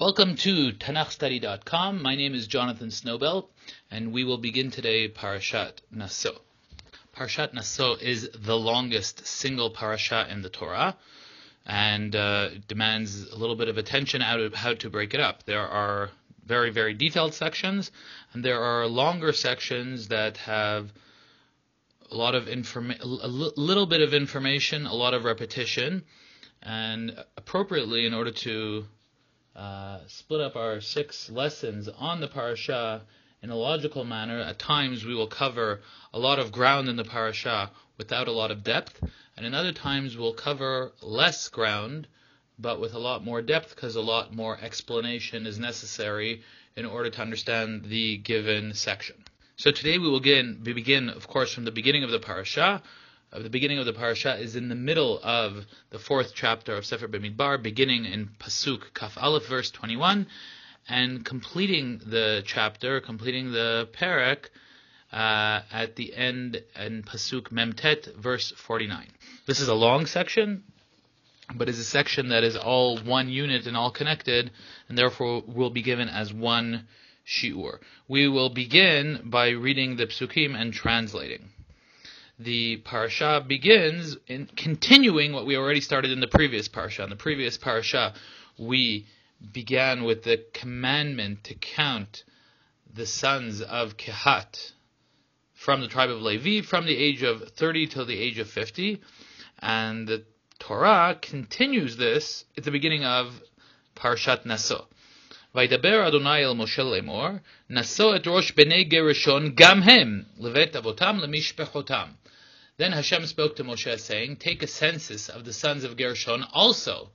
Welcome to TanachStudy.com. My name is Jonathan Snowbell, and we will begin today Parashat Naso. Parashat Naso is the longest single parasha in the Torah, and uh, demands a little bit of attention out of how to break it up. There are very, very detailed sections, and there are longer sections that have a lot of information, a little bit of information, a lot of repetition, and appropriately in order to uh, split up our six lessons on the parasha in a logical manner. At times we will cover a lot of ground in the parasha without a lot of depth, and in other times we'll cover less ground but with a lot more depth because a lot more explanation is necessary in order to understand the given section. So today we will begin, we begin, of course, from the beginning of the parasha, of the beginning of the parasha is in the middle of the fourth chapter of Sefer Bamidbar, beginning in Pasuk Kaf Aleph, verse 21, and completing the chapter, completing the parak, uh, at the end in Pasuk Memtet, verse 49. This is a long section, but is a section that is all one unit and all connected, and therefore will be given as one shiur. We will begin by reading the psukim and translating the parasha begins in continuing what we already started in the previous parasha. In the previous parasha, we began with the commandment to count the sons of Kehat from the tribe of Levi from the age of 30 till the age of 50. And the Torah continues this at the beginning of Parashat Naso. וידבר אדוני אל משה לאמור, נשוא את ראש בני גרשון גם הם לבית אבותם למשפחותם. Then Hashem spoke to Moshe, saying, Take a census of the sons of Gershon also,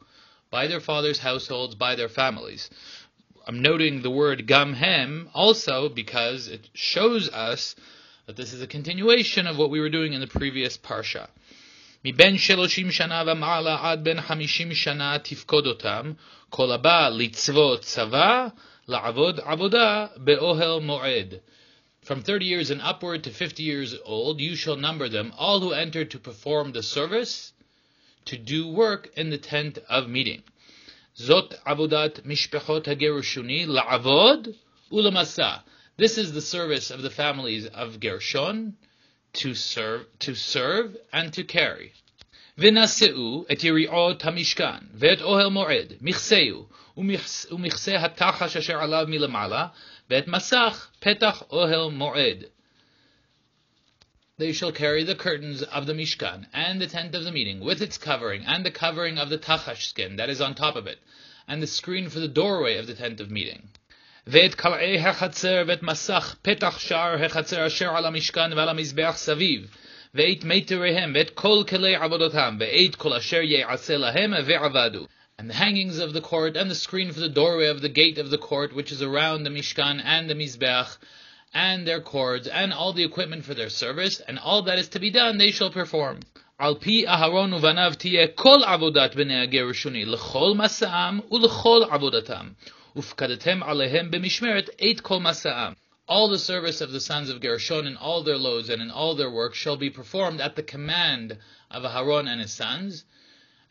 by their fathers' households, by their families. I'm noting the word gamhem also because it shows us that this is a continuation of what we were doing in the previous parsha. מבין שלושים שנה ומעלה עד בין חמישים שנה תפקוד אותם, כל הבא לצוות צבא, לעבוד עבודה באוהל מועד. From 30 years and upward to 50 years old, you shall number them, all who enter to perform the service, to do work in the tent of meeting. Zot avodat mishpechot hagerushuni la'avod ulamasa. This is the service of the families of Gershon, to serve, to serve and to carry. ונשאו את יריעות המשכן, ואת אוהל מועד, מכסהו, ומכסה התחש אשר עליו מלמעלה, ואת מסך פתח אוהל מועד. They shall carry the curtains of the Mishkan and the tent of the meeting with its covering and the covering of the tachash skin that is on top of it and the screen for the doorway of the tent of meeting. ואת קלעי החצר ואת מסך פתח שער החצר אשר על המשכן ועל המזבח סביב ואת מיתריהם ואת כל כלי עבודתם ואת כל אשר יעשה להם ועבדו and the hangings of the court, and the screen for the doorway of the gate of the court, which is around the Mishkan and the Mizbeach, and their cords, and all the equipment for their service, and all that is to be done they shall perform. על פי אהרון ובניו תהיה כל עבודת בני הגרשוני לכל מסעם ולכל עבודתם, ופקדתם עליהם במשמרת את כל מסעם. All the service of the sons of Gershon in all their loads and in all their work shall be performed at the command of Aharon and his sons,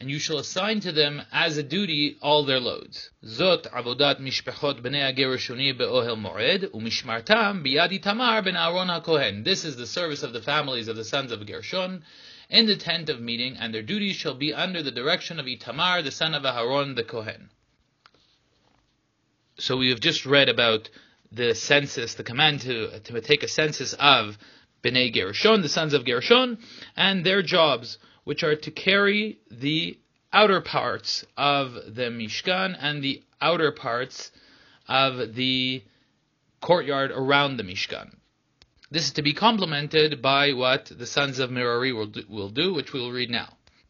and you shall assign to them as a duty all their loads. Zot avodat mishpechot bnei be'ohel moed u'mishmartam biyad Itamar ben. This is the service of the families of the sons of Gershon in the tent of meeting, and their duties shall be under the direction of Itamar, the son of Aharon the Kohen. So we have just read about the census, the command to, to take a census of Bnei Gershon, the sons of Gershon, and their jobs which are to carry the outer parts of the Mishkan and the outer parts of the courtyard around the Mishkan. This is to be complemented by what the sons of Merari will do, will do which we will read now.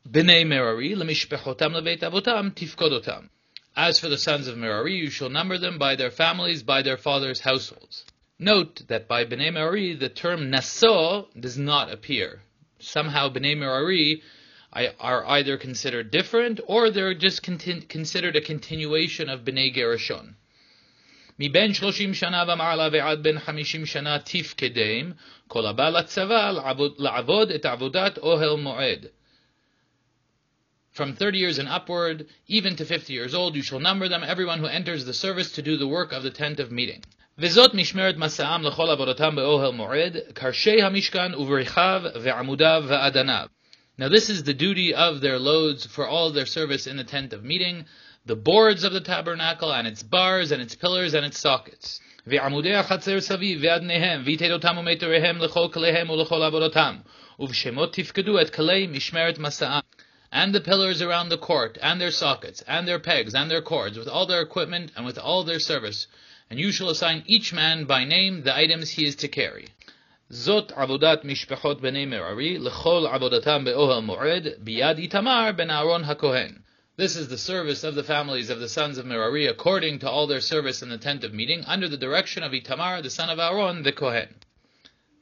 Bnei Merari lemishpechotam leveit avotam tifkodotam. As for the sons of Merari, you shall number them by their families, by their fathers' households. Note that by Bnei Merari, the term naso does not appear somehow Bnei Merari are either considered different or they're just conti- considered a continuation of Bnei Gershon. מבין שלושים שנה ומעלה ועד בין חמישים שנה תפקדם, כל הבא לצבא לעבוד את עבודת אוהל מועד. From 30 years and upward, even to 50 years old, you shall number them, everyone who enters the service to do the work of the tent of meeting. וזאת משמרת מסעם לכל עבודתם באוהל מועד, קרשי המשכן ובריחיו ועמודיו ואדניו. Now this is the duty of their loads for all their service in the tent of meeting, the boards of the tabernacle and its bars and its pillars and its sockets. ועמודי החצר סביב ואדניהם, ויתדותם ומיתריהם לכל כליהם ולכל עבודתם, ובשמות תפקדו את כלי משמרת מסעם. And the pillars around the court, and their sockets, and their pegs, and their cords, with all their equipment, and with all their service. And you shall assign each man by name the items he is to carry. זאת עבודת משפחות בני מררי, לכל עבודתם באוהל מועד, ביד איתמר בן אהרון הכהן. This is the service of the families of the sons of Merari according to all their service in the tent of meeting, under the direction of Itamar, the son of Aaron, the Kohen.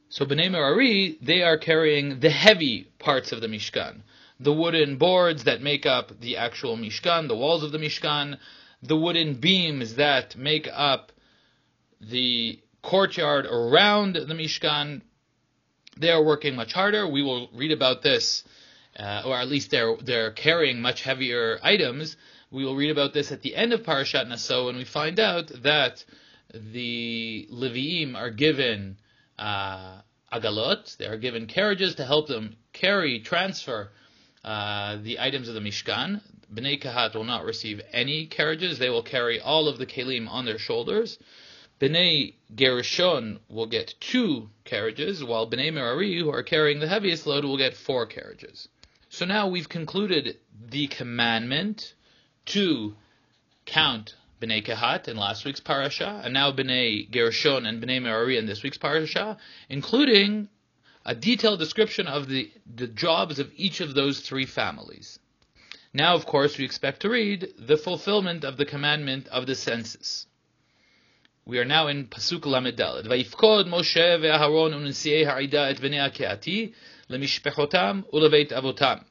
So Bnei Merari, they are carrying the heavy parts of the Mishkan. The wooden boards that make up the actual Mishkan, the walls of the Mishkan, the wooden beams that make up the courtyard around the Mishkan, they are working much harder. We will read about this, uh, or at least they're they're carrying much heavier items. We will read about this at the end of Parashat Naso when we find out that the Leviim are given uh, agalot. They are given carriages to help them carry, transfer uh, the items of the Mishkan. Bnei Kahat will not receive any carriages. They will carry all of the kelim on their shoulders. Bnei Gershon will get two carriages, while Bnei Merari, who are carrying the heaviest load, will get four carriages. So now we've concluded the commandment to count Bnei Kehat in last week's parasha, and now Bnei Gershon and Bnei Merari in this week's parasha, including a detailed description of the, the jobs of each of those three families. Now, of course, we expect to read the fulfillment of the commandment of the census. We are now in Pasuk Lamed Dalet. Vayifkod Moshe ve'Aharon u'nesiei ha'ida et bnei Keati lemishpechotam avotam.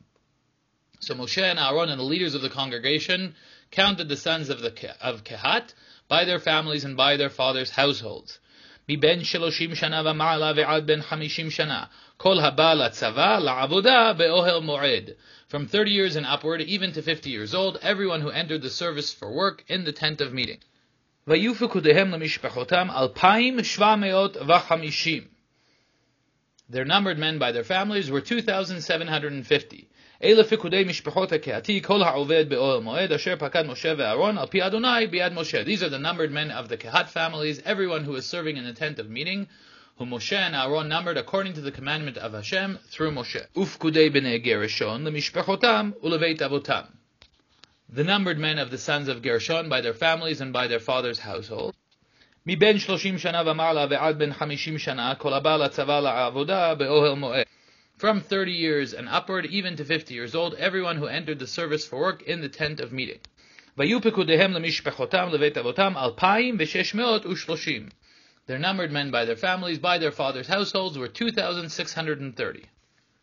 So Moshe and Aaron and the leaders of the congregation counted the sons of the of Kehat by their families and by their fathers' households. מבין שלושים שנה ומעלה ועד בין חמישים שנה, כל הבא לצבא, לעבודה, באוהל מועד. From 30 years and upward, even to 50 years old, everyone who entered the service for work in the tent of meeting. ויהיו פקודיהם למשפחותם אלפיים שבע מאות וחמישים. Their numbered men by their families were 2,750. אלה פקודי משפחות הקהתי, כל העובד באוהל מועד, אשר פקד משה ואהרון, על פי אדוני ביד משה. These are the numbered men of the Kehat families, everyone who is serving in the tent of meeting, whom Moshe and Aaron numbered according to the commandment of Hashem through Moshe. ופקודי בני גרשון למשפחותם ולבית אבותם. The numbered men of the sons of Gershon by their families and by their father's household. מבין שלושים שנה ומעלה ועד בין חמישים שנה, כל הבא לצבא לעבודה באוהל מועד. From 30 years and upward, even to 50 years old, everyone who entered the service for work in the tent of meeting. Their numbered men by their families, by their fathers' households, were 2,630.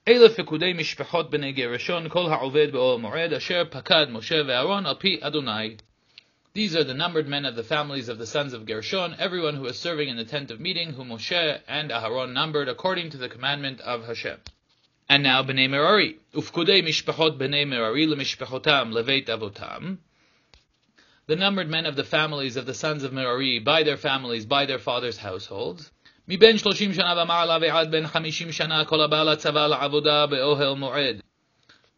אלה פקודי משפחות בני גרשון, כל העובד באוהל מועד, אשר פקד משה ואהרון על פי אדוני. These are the numbered men of the families of the sons of Gershon, everyone who is serving in the tent of meeting, whom Moshe and Aharon numbered according to the commandment of Hashem. And now Bnei Merari. Ufkudei mishpachot Bnei Merari lemishpachotam leveit avotam. The numbered men of the families of the sons of Merari, by their families, by their fathers' households. מבין שלושים שנה ומעלה ועד בין חמישים שנה כל הבא לצבא לעבודה באוהל מועד.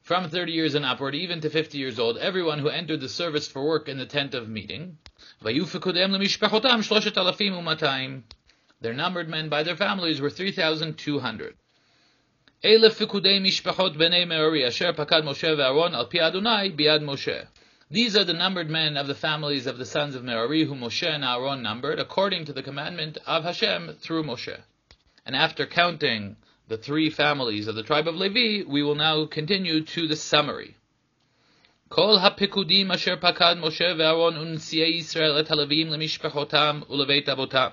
From 30 years and upward, even to 50 years old, everyone who entered the service for work in the tent of meeting. והיו פקודיהם למשפחותם שלושת אלפים ומאתיים. Their numbered men by their families were 3,200. These are the numbered men of the families of the sons of Merari, whom Moshe and Aaron numbered, according to the commandment of Hashem through Moshe. And after counting the three families of the tribe of Levi, we will now continue to the summary. כל הפקודים אשר פקד משה ואהרון ונשיאי ישראל את הלווים למשפחותם ולבית אבותם.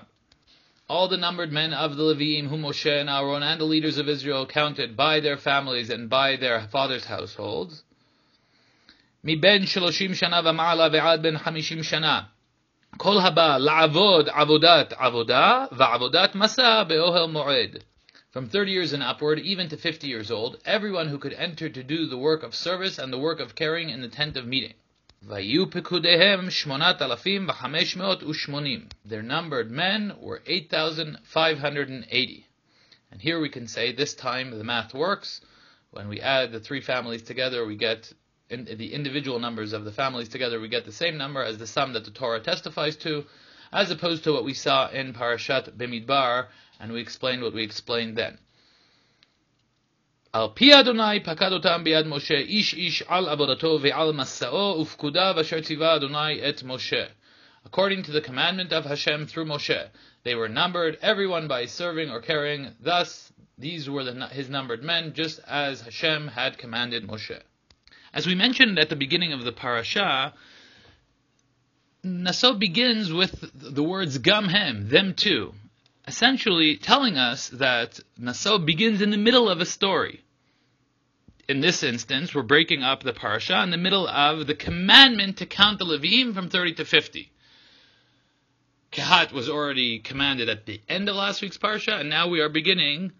All the numbered men of the Leviim whom Moshe and Aaron and the leaders of Israel counted by their families and by their fathers' households. מבין שלושים שנה ומעלה ועד בין חמישים שנה. כל הבא לעבוד עבודת עבודה ועבודת מסע באוהל מועד. from 30 years and upward, even to 50 years old, everyone who could enter to do the work of service and the work of carrying in the tent of meeting. Their numbered men were 8,580. And here we can say this time the math works. When we add the three families together, we get in, the individual numbers of the families together, we get the same number as the sum that the Torah testifies to, as opposed to what we saw in Parashat Bimidbar, and we explained what we explained then. According to the commandment of Hashem through Moshe, they were numbered, everyone by serving or carrying. Thus, these were the, his numbered men, just as Hashem had commanded Moshe. As we mentioned at the beginning of the parasha, Naso begins with the words gam hem, them too, essentially telling us that Naso begins in the middle of a story. In this instance, we're breaking up the parasha in the middle of the commandment to count the Levim from 30 to 50. Kehat was already commanded at the end of last week's parsha, and now we are beginning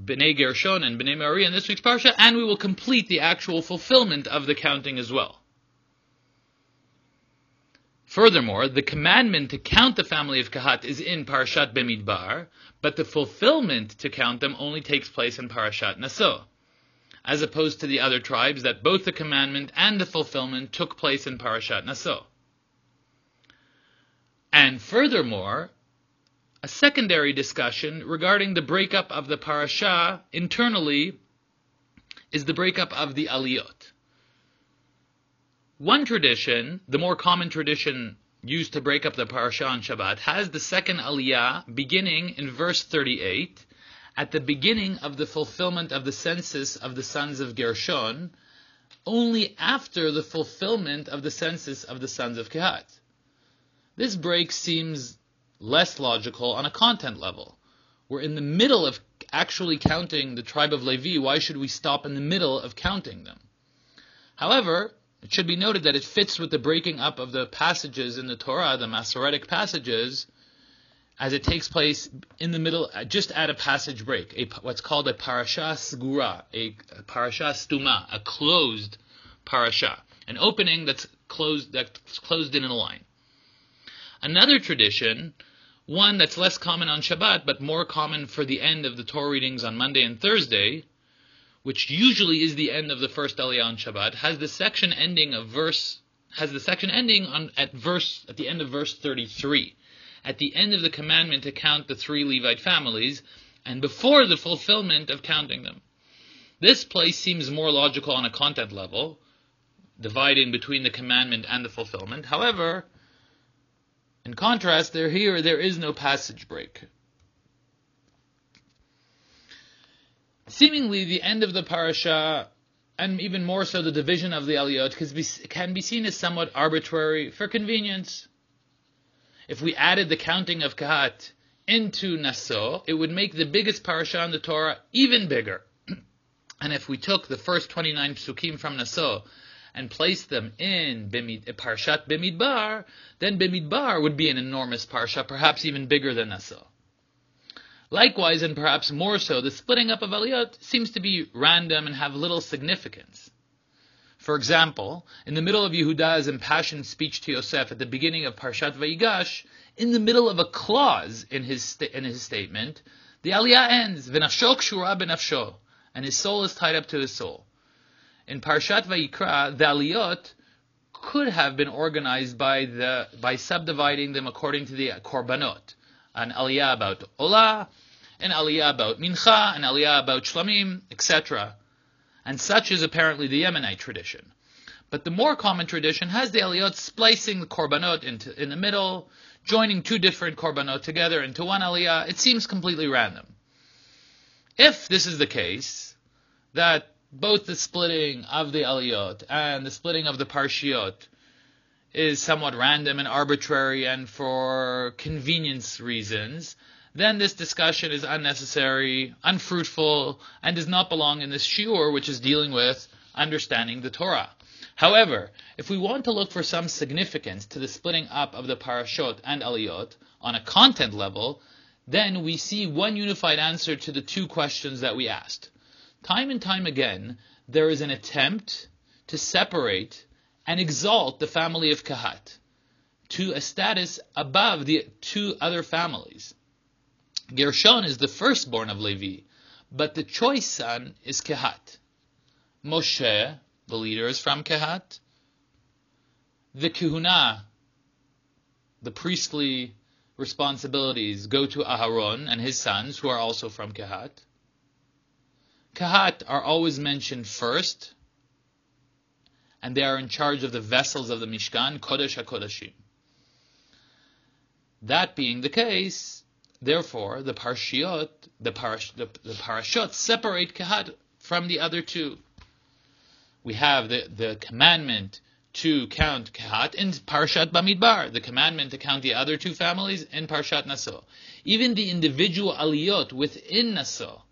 Bnei Gershon and Bnei Merari in this week's parsha, and we will complete the actual fulfillment of the counting as well. Furthermore, the commandment to count the family of Kahat is in Parashat Bemidbar, but the fulfillment to count them only takes place in Parashat Naso, as opposed to the other tribes that both the commandment and the fulfillment took place in Parashat Naso. And furthermore, a secondary discussion regarding the breakup of the parasha internally is the breakup of the aliyot. One tradition, the more common tradition used to break up the parasha on Shabbat, has the second aliyah beginning in verse 38 at the beginning of the fulfillment of the census of the sons of Gershon, only after the fulfillment of the census of the sons of Kehat. This break seems less logical on a content level. We're in the middle of actually counting the tribe of Levi. Why should we stop in the middle of counting them? However, it should be noted that it fits with the breaking up of the passages in the Torah, the Masoretic passages, as it takes place in the middle, uh, just at a passage break, a, what's called a parasha sgura, a, a parasha stuma, a closed parasha, an opening that's closed, that's closed in a line. Another tradition one that's less common on Shabbat, but more common for the end of the Torah readings on Monday and Thursday, which usually is the end of the first Aliyah on Shabbat, has the section ending of verse has the section ending on at verse at the end of verse 33, at the end of the commandment to count the three Levite families, and before the fulfillment of counting them. This place seems more logical on a content level, dividing between the commandment and the fulfillment. However, in contrast, there here there is no passage break. Seemingly, the end of the parasha, and even more so the division of the aliyot, can be seen as somewhat arbitrary for convenience. If we added the counting of Kahat into Naso, it would make the biggest parasha in the Torah even bigger. and if we took the first 29 psukim from Naso and placed them in Bimid, Parshat Bimidbar, then Bimidbar would be an enormous parsha, perhaps even bigger than Naso. Likewise, and perhaps more so, the splitting up of Aliyot seems to be random and have little significance. For example, in the middle of Yehuda's impassioned speech to Yosef at the beginning of Parshat Vayigash, in the middle of a clause in his, in his statement, the Aliyah ends, V'nafsho kshura benafsho, and his soul is tied up to his soul in Parshat Vayikra, the Aliyot could have been organized by the by subdividing them according to the korbanot. An aliyah about olah, an aliyah about mincha, an aliyah about shlamim, etc. And such is apparently the Yemenite tradition. But the more common tradition has the aliyot splicing the korbanot into in the middle, joining two different korbanot together into one aliyah. It seems completely random. If this is the case, that both the splitting of the aliyot and the splitting of the parshiot is somewhat random and arbitrary and for convenience reasons, then this discussion is unnecessary, unfruitful, and does not belong in this shiur, which is dealing with understanding the Torah. However, if we want to look for some significance to the splitting up of the parashot and aliyot on a content level, then we see one unified answer to the two questions that we asked. Time and time again, there is an attempt to separate and exalt the family of Kahat to a status above the two other families. Gershon is the firstborn of Levi, but the choice son is Kehat. Moshe, the leader, is from Kehat. The Kehuna, the priestly responsibilities, go to Aharon and his sons, who are also from Kehat. Kahat are always mentioned first, and they are in charge of the vessels of the Mishkan, Kodesh HaKodashim. That being the case, therefore, the Parshiot, the, parash, the, the Parashot separate Kahat from the other two. We have the, the commandment to count Kahat in Parshat Bamidbar, the commandment to count the other two families in Parshat Naso. Even the individual aliyot within Naso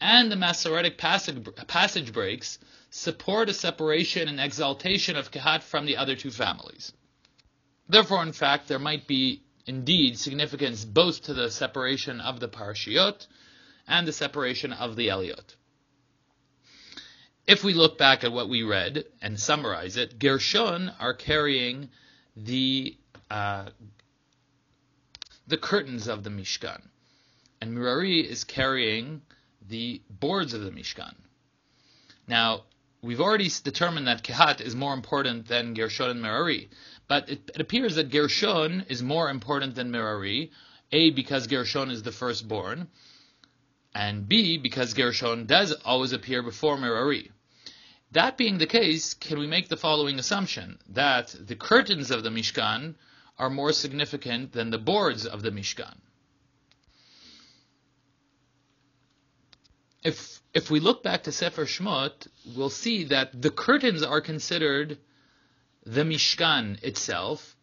and the Masoretic passage, passage breaks support a separation and exaltation of Kehat from the other two families. Therefore, in fact, there might be indeed significance both to the separation of the Parashiot and the separation of the Aliyot. If we look back at what we read and summarize it, Gershon are carrying the uh, the curtains of the Mishkan, and Merari is carrying the boards of the Mishkan. Now, we've already determined that Kehat is more important than Gershon and Merari, but it, it, appears that Gershon is more important than Merari, A, because Gershon is the firstborn, and B, because Gershon does always appear before Merari. That being the case, can we make the following assumption, that the curtains of the Mishkan are more significant than the boards of the Mishkan? if if we look back to Sefer Shmot, we'll see that the curtains are considered the Mishkan itself,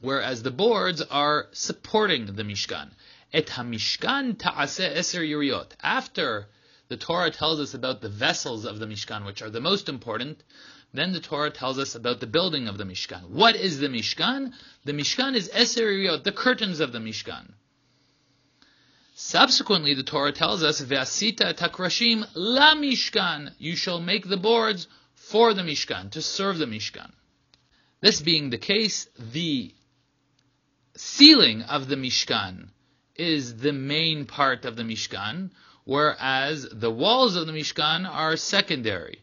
whereas the boards are supporting the Mishkan. Et hamishkan ta'aseh eser yuriot. After the Torah tells us about the vessels of the Mishkan, which are the most important, then the Torah tells us about the building of the Mishkan. What is the Mishkan? The Mishkan is eser yuriot, the curtains of the Mishkan. Subsequently, the Torah tells us, "Ve'asita takrashim la mishkan." You shall make the boards for the mishkan to serve the mishkan. This being the case, the ceiling of the mishkan is the main part of the mishkan, whereas the walls of the mishkan are secondary.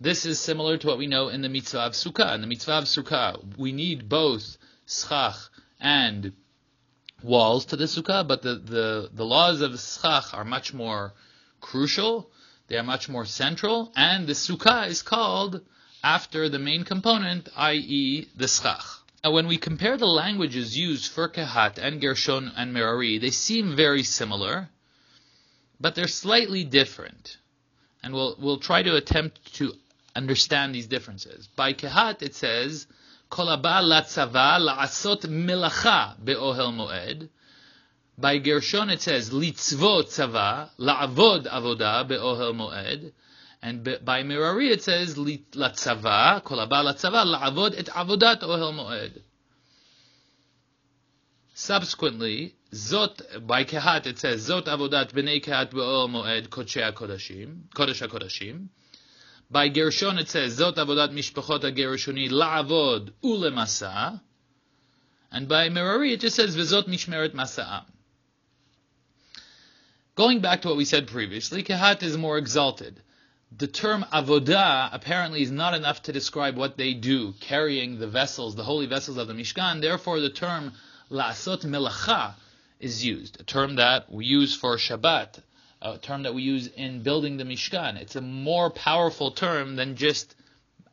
This is similar to what we know in the mitzvah of sukkah. In the mitzvah of sukkah, we need both schach and walls to the sukkah, but the, the, the laws of schach are much more crucial. They are much more central, and the sukkah is called after the main component, i.e., the schach. Now, when we compare the languages used for Kehat and Gershon and Merari, they seem very similar, but they're slightly different. And we'll, we'll try to attempt to understand these differences. By Kehat, it says, Kol haba latzava la'asot milacha be'ohel moed. By Gershon it says litzvot tzava, la'avod avoda be'ohel moed. And by Merari it says latzava, kol haba latzava, la'avod et avodat ohel moed. Subsequently, zot, by Kehat it says zot avodat b'nei Kehat be'ohel moed kodshei kodashim, kodesh kodashim. By Gershon it says, Zot avodat mishpachot ha-Gershoni la'avod ulemasa. And by Merari it just says, V'zot mishmeret masa'am. Going back to what we said previously, Kehat is more exalted. The term avodah apparently is not enough to describe what they do, carrying the vessels, the holy vessels of the Mishkan. Therefore, the term la'asot melacha is used, a term that we use for Shabbat, a term that we use in building the Mishkan. It's a more powerful term than just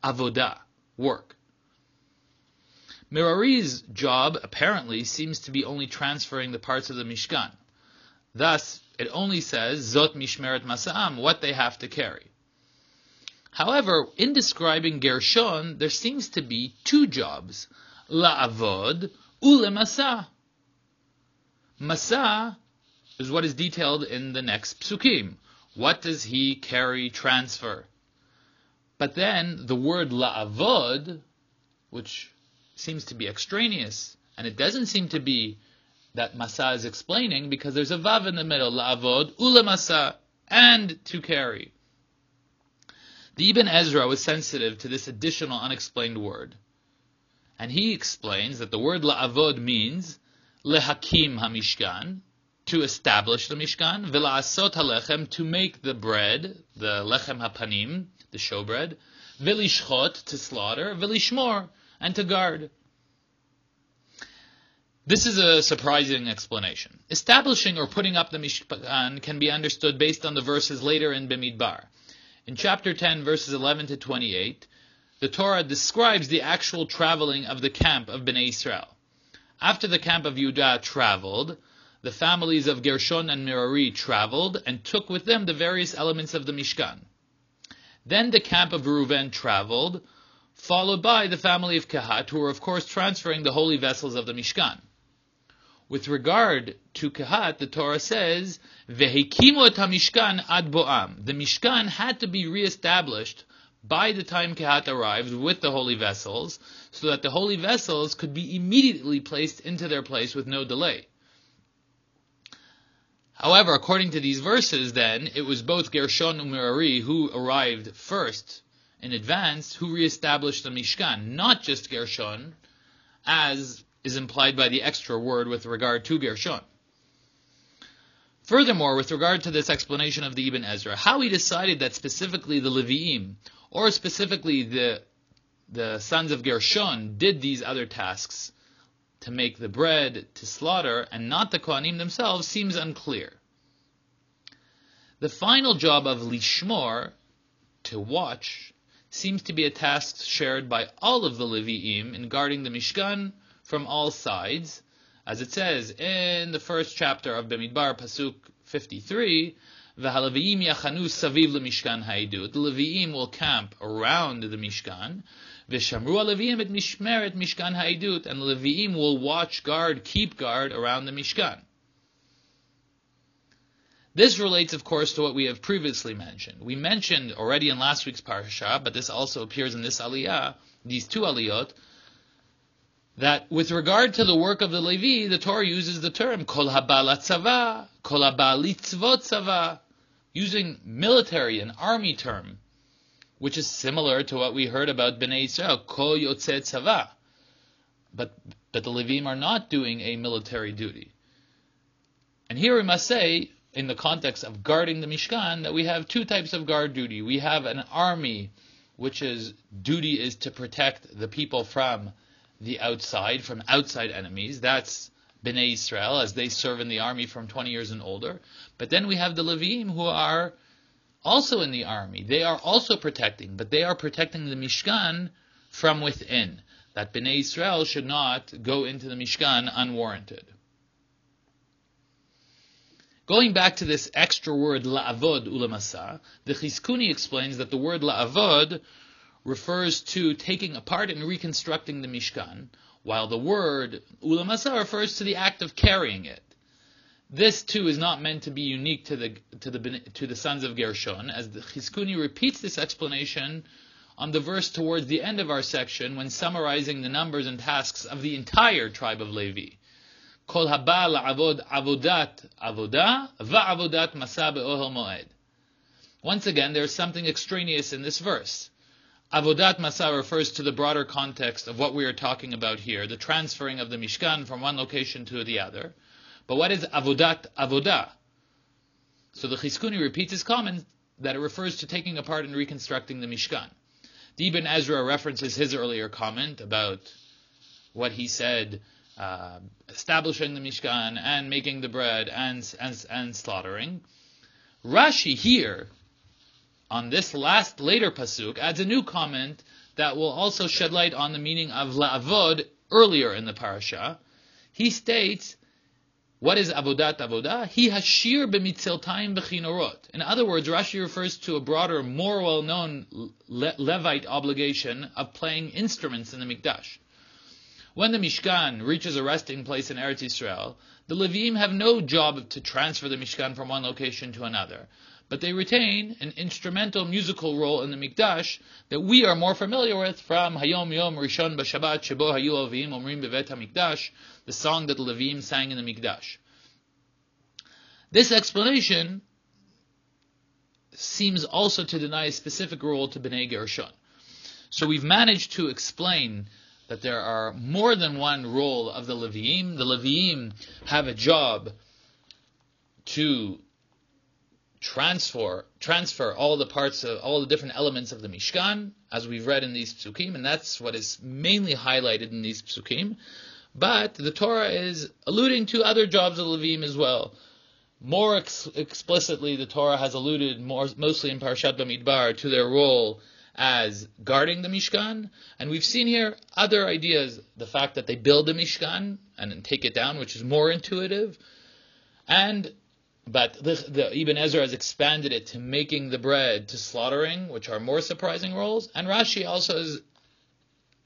avodah, work. Merari's job apparently seems to be only transferring the parts of the Mishkan. Thus, it only says Zot Mishmeret Masa'am, what they have to carry. However, in describing Gershon, there seems to be two jobs, La'avod, Ule Masa. Masa is what is detailed in the next psukim. What does he carry transfer? But then the word la'avod, which seems to be extraneous, and it doesn't seem to be that Masa is explaining because there's a Vav in the middle, La'avod, Ula Masa, and to carry. The Ibn Ezra was sensitive to this additional unexplained word. And he explains that the word La'avod means Lehakim HaMishkan, to establish the Mishkan, Vila'asot HaLechem, to make the bread, the Lechem HaPanim, the showbread, Vilishchot, to slaughter, Vilishmor, and to guard. This is a surprising explanation. Establishing or putting up the Mishkan can be understood based on the verses later in Bimidbar. In chapter 10, verses 11 to 28, the Torah describes the actual traveling of the camp of Bnei Israel. After the camp of Judah traveled, the families of Gershon and Merari traveled and took with them the various elements of the Mishkan. Then the camp of Reuven traveled, followed by the family of Kehat, who were of course transferring the holy vessels of the Mishkan. With regard to Kehat, the Torah says, "Vehikimu et Mishkan ad boam." The Mishkan had to be reestablished by the time Kehat arrived with the holy vessels, so that the holy vessels could be immediately placed into their place with no delay. However, according to these verses, then, it was both Gershon and Merari who arrived first in advance who reestablished the Mishkan, not just Gershon, as is implied by the extra word with regard to Gershon. Furthermore, with regard to this explanation of the Ibn Ezra, how he decided that specifically the Levi'im, or specifically the, the sons of Gershon, did these other tasks to make the bread, to slaughter, and not the Kohanim themselves, seems unclear. The final job of Lishmor, to watch, seems to be a task shared by all of the Levi'im in guarding the Mishkan from all sides, as it says in the first chapter of Bemidbar, Pasuk 53, V'haleviim yachanu saviv. The Leviim will camp around the Mishkan. And the Leviim will watch guard, keep guard around the Mishkan. This relates, of course, to what we have previously mentioned. We mentioned already in last week's parasha, but this also appears in this aliyah, these two aliyot, that with regard to the work of the Levi, the Torah uses the term kol tzava, kol litzvot tzava, using military, an army term, which is similar to what we heard about Bnei Israel, kol yotze tzava. But, but the Levim are not doing a military duty. And here we must say, in the context of guarding the Mishkan, that we have two types of guard duty. We have an army, which is duty is to protect the people from the outside, from outside enemies. That's Bnei Israel, as they serve in the army from 20 years and older. But then we have the Levim who are also in the army. They are also protecting, but they are protecting the Mishkan from within. That Bnei Israel should not go into the Mishkan unwarranted. Going back to this extra word la'avod ulamasa, the Chizkuni explains that the word la'avod refers to taking apart and reconstructing the Mishkan, while the word ulamasa refers to the act of carrying it. This too is not meant to be unique to the to the to the sons of Gershon, as the Chizkuni repeats this explanation on the verse towards the end of our section when summarizing the numbers and tasks of the entire tribe of Levi. Kol haba la'avod avodat avodah va'avodat masa be'ohel moed. Once again, there is something extraneous in this verse. Avodat Masa refers to the broader context of what we are talking about here, the transferring of the Mishkan from one location to the other. But what is Avodat Avodah? So the Chizkuni repeats his comment that it refers to taking apart and reconstructing the Mishkan. The Ibn Ezra references his earlier comment about what he said, uh, establishing the Mishkan and making the bread and, and, and slaughtering. Rashi here on this last later pasuk adds a new comment that will also shed light on the meaning of la'avod earlier in the parasha. He states, what is avodat avodah? He hashir b'mitziltayim b'chinorot. In other words, Rashi refers to a broader, more well-known Le- Levite obligation of playing instruments in the Mikdash. When the Mishkan reaches a resting place in Eretz Yisrael, the Levim have no job to transfer the Mishkan from one location to another but they retain an instrumental musical role in the Mikdash that we are more familiar with from Hayom Yom Rishon B'Shabbat Shebo Hayu Omrim Bevet HaMikdash, the song that the Levim sang in the Mikdash. This explanation seems also to deny a specific role to Bnei Gershon. So we've managed to explain that there are more than one role of the Levim. The Levim have a job to transfer transfer all the parts of all the different elements of the Mishkan, as we've read in these psukim, and that's what is mainly highlighted in these psukim. But the Torah is alluding to other jobs of Levim as well. More ex- explicitly, the Torah has alluded more, mostly in Parashat Bamidbar to their role as guarding the Mishkan, and we've seen here other ideas. The fact that they build the Mishkan and then take it down, which is more intuitive, and but the, the, Ibn Ezra has expanded it to making the bread to slaughtering, which are more surprising roles. And Rashi also has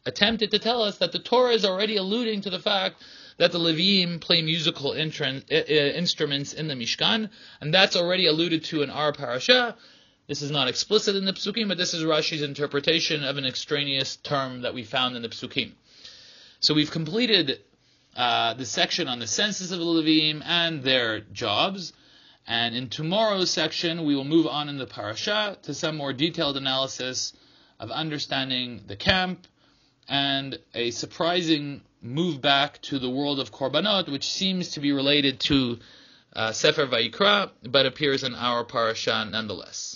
attempted to tell us that the Torah is already alluding to the fact that the Levim play musical instruments in the Mishkan, and that's already alluded to in our parasha. This is not explicit in the Psukim, but this is Rashi's interpretation of an extraneous term that we found in the Psukim. So we've completed uh, the section on the census of the Levim and their jobs. And in tomorrow's section, we will move on in the parasha to some more detailed analysis of understanding the camp and a surprising move back to the world of Korbanot, which seems to be related to uh, Sefer Vayikra, but appears in our parasha nonetheless.